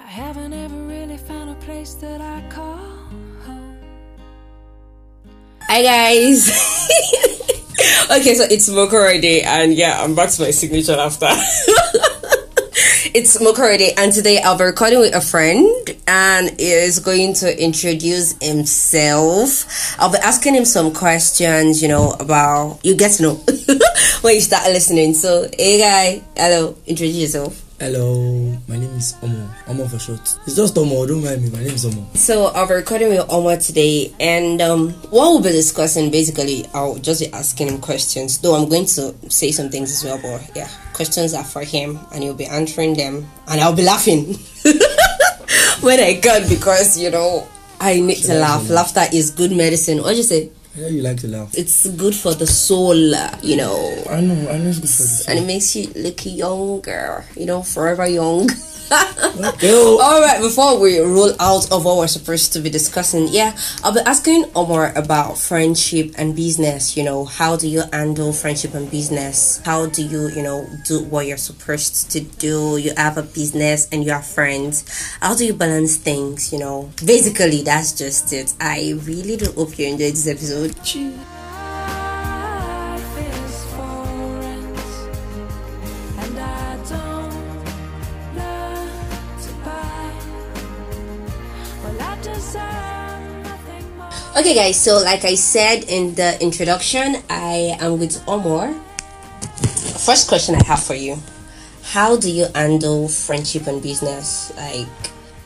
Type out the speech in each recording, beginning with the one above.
I haven't ever really found a place that I call home. Hi guys. okay, so it's Mokoro Day, and yeah, I'm back to my signature after. it's Mokoro Day, and today I'll be recording with a friend, and is going to introduce himself. I'll be asking him some questions, you know, about you get to know when you start listening. So, hey guy, hello, introduce yourself. Hello, my name is Omoh. Omoh for short. It's just Omoh, don't mind me. My name is Omoh. So I'll be recording with Omoh today, and um, what we'll be discussing basically, I'll just be asking him questions. Though I'm going to say some things as well, but yeah, questions are for him, and he'll be answering them, and I'll be laughing when I can because you know I need to laugh. Laughter is good medicine. What do you say? I know you like to laugh. It's good for the soul, you know, I know, I know it's good for this. and it makes you look younger. You know, forever young. All right, before we roll out of what we're supposed to be discussing, yeah, I'll be asking Omoh about friendship and business. You know, how do you handle friendship and business? How do you, you know, do what you're supposed to do? You have a business and you are friends. How do you balance things? You know, basically, that's just it. I really do hope you enjoyed this episode. Life is for rent, and I don't learn to buy. Well, I deserve nothing more. Okay, guys, so like I said in the introduction, I am with Omoh. First question I have for you How do you handle friendship and business? Like,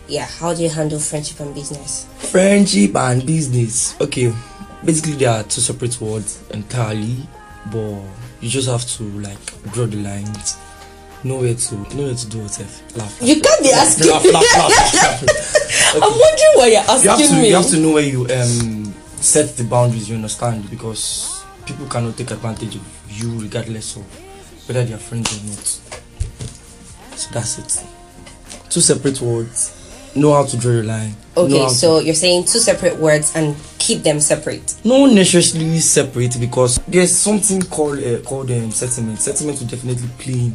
yeah, how do you handle friendship and business? friendship and business. Okay, basically they are two separate words entirely, but you just have to like draw the lines. Know where to know where to do whatever. Laugh. You can't be asking laugh, laugh, laugh, laugh. I'm wondering why you're you have asking to me. you have to know where you um set the boundaries you understand because people cannot take advantage of you regardless of whether they are friends or not so that's it two separate words know how to draw your line Okay, so you're saying two separate words and keep them separate. not necessarily separate because there's something called uh, called um, settlement settlement will definitely play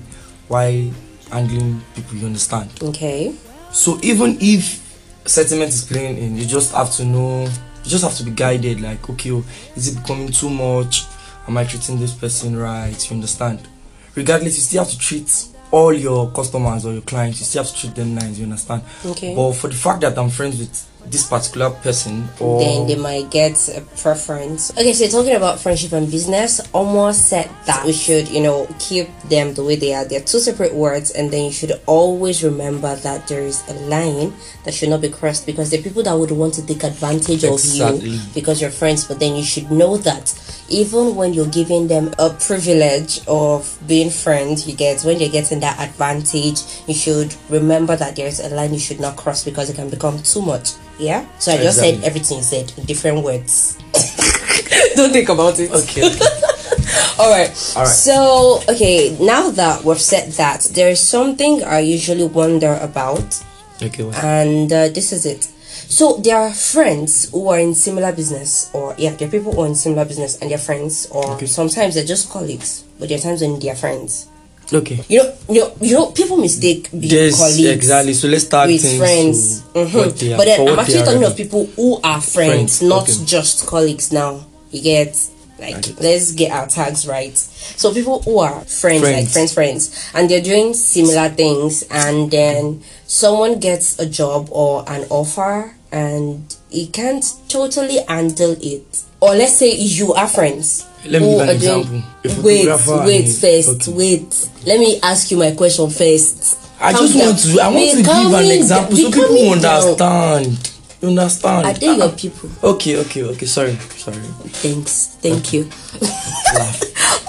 why angling people you understand Okay. So even if settlement is playing in, you just have to know, you just have to be guided. Like, okay, oh, is it becoming too much? Am I treating this person right? You understand? Regardless, you still have to treat all your customers or your clients. You still have to treat them nice. You understand? Okay. But for the fact that I'm friends with this particular person, or then they might get a preference. Okay, so talking about friendship and business, almost said that we should, you know, keep them the way they are. They're two separate words, and then you should always remember that there is a line that should not be crossed because there are people that would want to take advantage Exactly. of you because you're friends, but then you should know that even when you're giving them a privilege of being friends, you get when you're getting that advantage, you should remember that there's a line you should not cross because it can become too much. Yeah. So I just said everything said in different words. Don't think about it. okay, okay. All right. All right. So okay, now that we've said that, there is something I usually wonder about okay. And uh, this is it. So there are friends who are in similar business, or yeah, there are people who are in similar business and they're friends, or Okay. sometimes they're just colleagues, but there are times when they're friends. Okay. You know, you know, you know, people mistake being Yes, colleagues exactly. So let's start with friends. Mhm. are- But then I'm actually talking of people who are friends, Friends, not okay. just colleagues. Now you get like get let's get our tags right. So people who are friends, like Friends. friends, friends, and they're doing similar things, and then someone gets a job or an offer, and he can't totally handle it. Or let's say you are friends. Let me who give an example. A Wait, wait first, okay. wait. Let me ask you my question first. I Calm just down. want to. I want Be to give an example so people calming down. You understand? Are they your people? Okay, okay, okay. Sorry, sorry. Thanks. Thank you.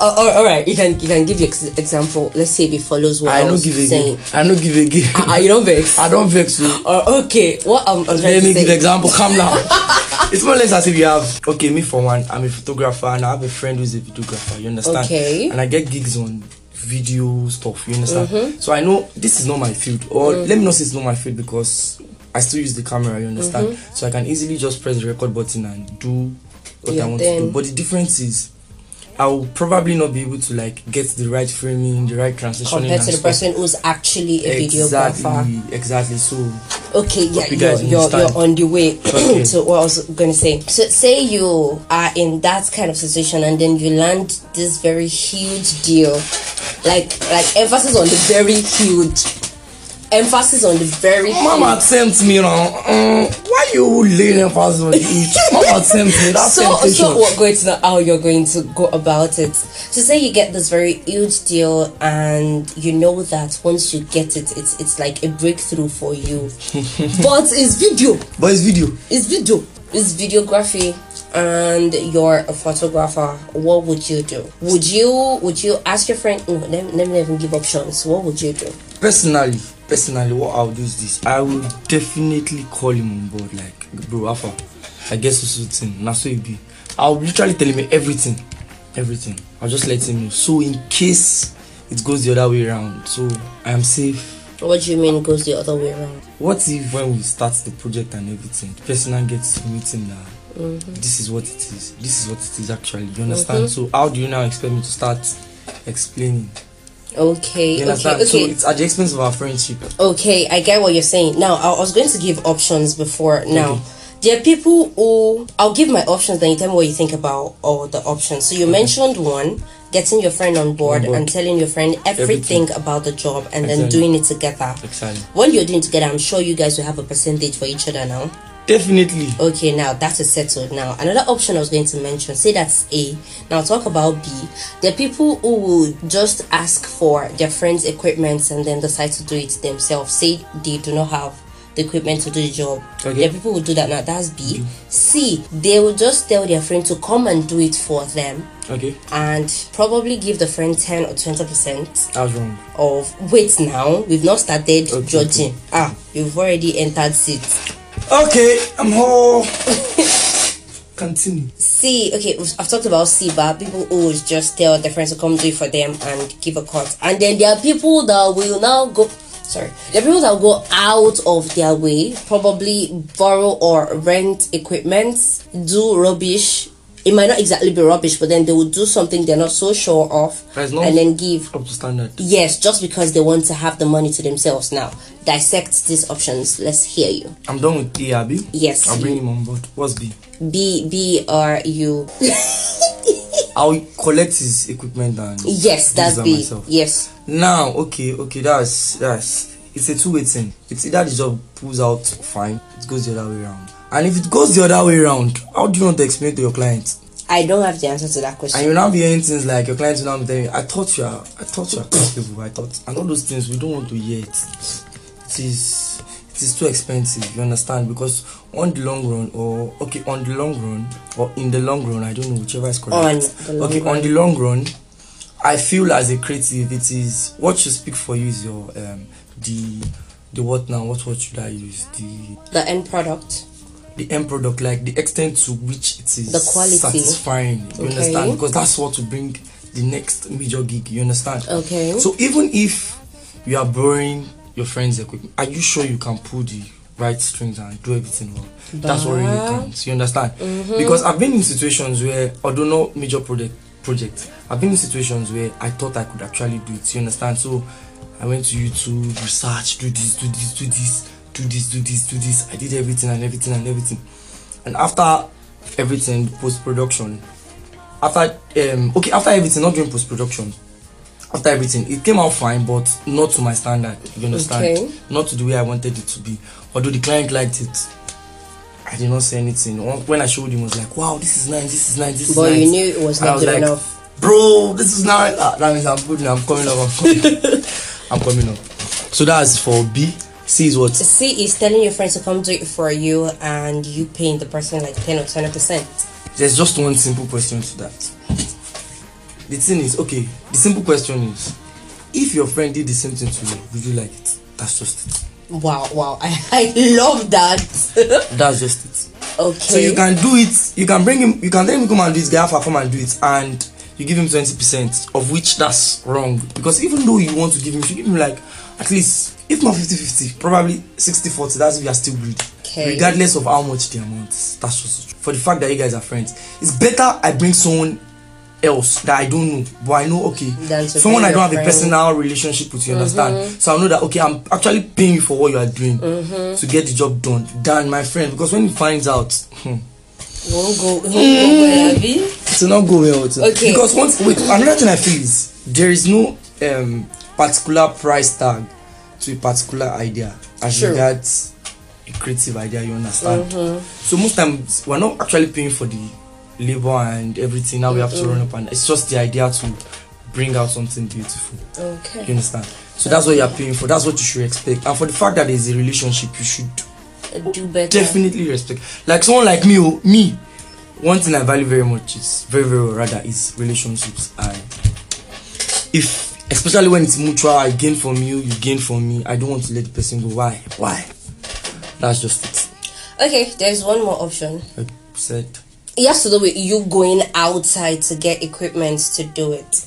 All all right, you can you can give your ex- example. Let's say if it follows what I, I was give saying. again. I no give again. Ah, you don't vex. I don't vex you. Uh, okay, what I'm, I'm Let me say. give example. Calm down. it's more or less as if you have. Okay, me for one, I'm a photographer and I have a friend who's a videographer. You understand? Okay. And I get gigs on video stuff. You understand? Mm-hmm. So I know this is not my field, or Mm. let me not say it's not my field because I still use the camera. You understand? Mm-hmm. So I can easily just press the record button and do what Your I want thing. to do. But the difference is. I will probably not be able to like get the right framing, the right transition. compared to the stuff. person who's actually a videographer. Exactly, exactly. So Okay, yeah, you you're, you're, you're on the way Okay. to what I was going to say. So, say you are in that kind of situation and then you land this very huge deal, like like emphasis on the very huge, emphasis on the very Mama tempt me now. Um, why you laying emphasis on it? Mama tempt me. That's So, temptation. so we're going to know how you're going to go about it. So, say you get this very huge deal, and you know that once you get it, it's it's like a breakthrough for you. but it's video. but it's video. It's video. It's videography and you're a photographer. What would you do? Would you would you ask your friend no, let, let me even give options. What would you do? Personally, personally, what I'll do is this. I will definitely call him on board. Like, bro, Alpha, I guess is thing. Now so it be. I'll literally tell him everything, everything. I'll just let him know. So in case it goes the other way around, so I am safe. What do you mean goes the other way around? What if when we start the project and everything, the person now gets to meet him that mm-hmm. this is what it is, this is what it is actually. You mm-hmm. understand? So how do you now expect me to start explaining? Okay, You okay, understand? So okay. it's at the expense of our friendship. Okay, I get what you're saying. Now, I was going to give options before. Now, Okay. there are people who I'll give my options, then you tell me what you think about all the options. So you mentioned one, getting your friend on board, On board. and telling your friend everything, Everything. about the job, and then doing it together. Exactly. When you're doing it together, I'm sure you guys will have a percentage for each other now. Definitely. Okay, now that is settled. Now, another option I was going to mention, say that's A. Now, talk about B. There are people who will just ask for their friends' equipment and then decide to do it themselves. Say they do not have the equipment to do the job. Okay. There are people who do that now. That's b B. C. They will just tell their friend to come and do it for them Okay. and probably give the friend 10 or 20% I was wrong. of wait now we've not started Okay, judging ah you've already entered seats Okay, I'm whole. Continue. C, okay, I've talked about C, but people always just tell their friends to come do it for them and give a cut. And then there are people that will now go, sorry, there are people that will go out of their way, probably borrow or rent equipment, do rubbish. It might not exactly be rubbish, but then they will do something they're not so sure of and then give. Up to standard. Yes, just because they want to have the money to themselves. Now, dissect these options. Let's hear you. I'm done with A, Abby. Yes. I'll bring him on board. What's B? B, B, R, U. I'll collect his equipment and Yes, that's that B. myself. Yes. Now, okay, okay, that's that's it's a two-way thing. It's either the job pulls out fine, it goes the other way around. And if it goes the other way around, how do you want to explain to your client? I don't have the answer to that question. And you now be hearing things like your client will now be telling you, I thought you are I thought you are comfortable, I thought and all those things we don't want to hear it. It is it is too expensive, you understand? Because on the long run or okay, on the long run or in the long run, I don't know whichever is correct. On okay, run. on the long run, I feel as a creative it is what should speak for you is your um the the what now, what what should I use? The The end product. The end product, like the extent to which it is The quality. satisfying. You Okay. understand? Because that's what will bring the next major gig. You understand? Okay. So even if you are borrowing your friend's equipment, are you sure you can pull the right strings and do everything well? That's what really counts. You understand? Mm-hmm. Because I've been in situations where, although not know major project project, I've been in situations where I thought I could actually do it. You understand? So I went to YouTube, research, do this, do this, do this, do this, do this, do this. I did everything and everything and everything. And after everything, post production, after um okay, after everything, not doing post production, after everything, it came out fine, but not to my standard. You understand? Okay. Not to the way I wanted it to be. Although the client liked it, I did not say anything. When I showed him, he was like, "Wow, this is nice. This is nice. This But is nice." But you knew it was not good like, enough. Bro, this is nice. Ah, that means I'm good now. I'm coming up. I'm coming up. I'm coming up. So that's for B. C is what? C is telling your friends to come do it for you and you paying the person like 10 or 20%. There's just one simple question to that. The thing is, okay, the simple question is if your friend did the same thing to you, would you like it? That's just it. Wow, wow. I, I love that. That's just it. okay. So you can do it, you can bring him, you can tell him come and do it, get alpha come and do it, and you give him 20%, of which that's wrong. Because even though you want to give him, you should give him like at least, if not 50 50, probably 60 40. That's if you are still greedy. Okay. Regardless of how much the amount is. That's just it. for the fact that you guys are friends. It's better I bring someone else that I don't know, but I know okay, someone I don't have a personal relationship with. You understand? So I know that okay, I'm actually paying you for what you are doing to get the job done. Than my friend, because when he finds out, hmm, Won't go, won't go well, abi? it will not go well. with- Okay. Because once wait, another thing I feel is there is no um particular price tag to a particular idea as True. regards a creative idea. You understand? Mm-hmm. So most times we're not actually paying for the labor and everything. Now we have to run up and it's just the idea to bring out something beautiful. Okay, you understand? So that's what you're paying for. That's what you should expect. And for the fact that there's a relationship, you should Do better. definitely respect. Like someone like me, oh, me, one thing I value very much is very very rather is relationships. and if especially when it's mutual, I gain from you, you gain from me. I don't want to let the person go. Why? Why? That's just it. Okay, there's one more option. Like I said. It has to do with you going outside to get equipment to do it.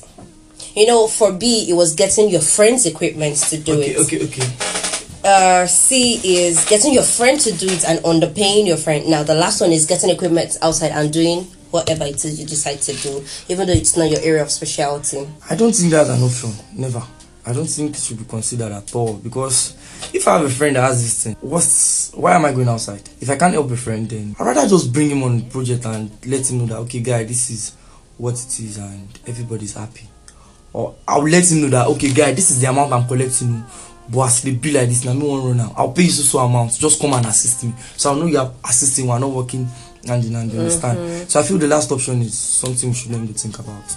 You know, for B, it was getting your friends' equipment to do it. Okay, it. okay, okay. uh C is getting your friend to do it and underpaying your friend. Now the last one is getting equipment outside and doing whatever it is you decide to do, even though it's not your area of specialty. I don't think that's an option. Never. I don't think it should be considered at all because if I have a friend that has this thing, what's why am I going outside? If I can't help a friend, then I'd rather just bring him on the project and let him know that okay, guy, this is what it is, and everybody's happy. Or I'll let him know that okay, guy, this is the amount I'm collecting. But as they be like this, now me won't run now. I'll pay you so so amount. Just come and assist me. So I know you're assisting. We're not working hand. You understand? So I feel the last option is something we should learn to think about.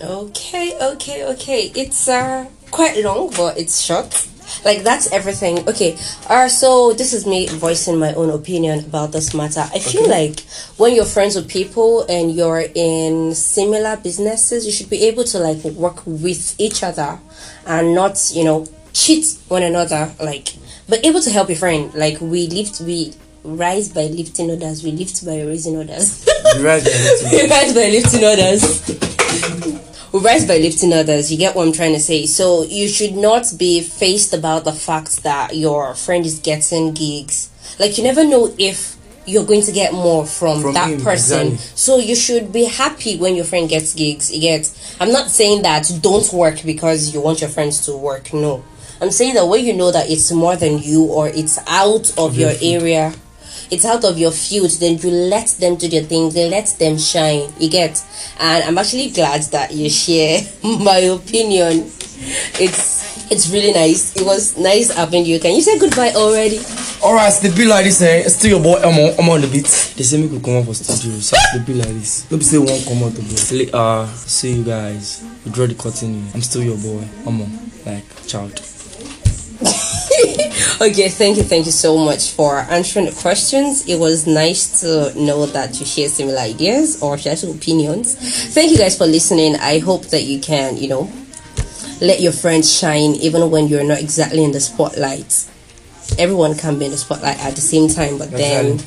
Okay, okay, okay. It's uh quite long, but it's short. Like that's everything. Okay. Uh so this is me voicing my own opinion about this matter. I feel Okay. like when you're friends with people and you're in similar businesses, you should be able to like work with each other and not, you know, cheat one another like but able to help your friend. Like we lift we rise by lifting others, we lift by raising others. You right there, we rise by lifting others. we rise by lifting others. You get what I'm trying to say. So you should not be faced about the fact that your friend is getting gigs. Like you never know if you're going to get more from, From that him, person. exactly. So you should be happy when your friend gets gigs. You get. I'm not saying that don't work because you want your friends to work. No. I'm saying that when you know that it's more than you or it's out of your area it's out of your field then you let them do their thing they let them shine you get and i'm actually glad that you share my opinion it's it's really nice it was nice having you can you say goodbye already Alright, it's the be like this, eh? It's still your boy, I'm on, I'm on the beat. They say me could come up for studio, so it's the be like this. Don't be say one come out the boy. Say, uh, see you guys. We draw the curtain. I'm still your boy. I'm on, like, child. okay thank you thank you so much for answering the questions. It was nice to know that you share similar ideas or share some opinions. Thank you guys for listening. I hope that you can you know let your friends shine even when you're not exactly in the spotlight. Everyone can be in the spotlight at the same time but then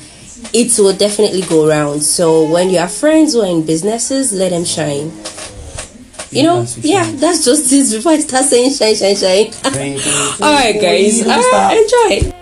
it will definitely go around. So when you have friends who are in businesses let them shine you know yeah that's just it before i start saying shine shine shine. All right guys. Enjoy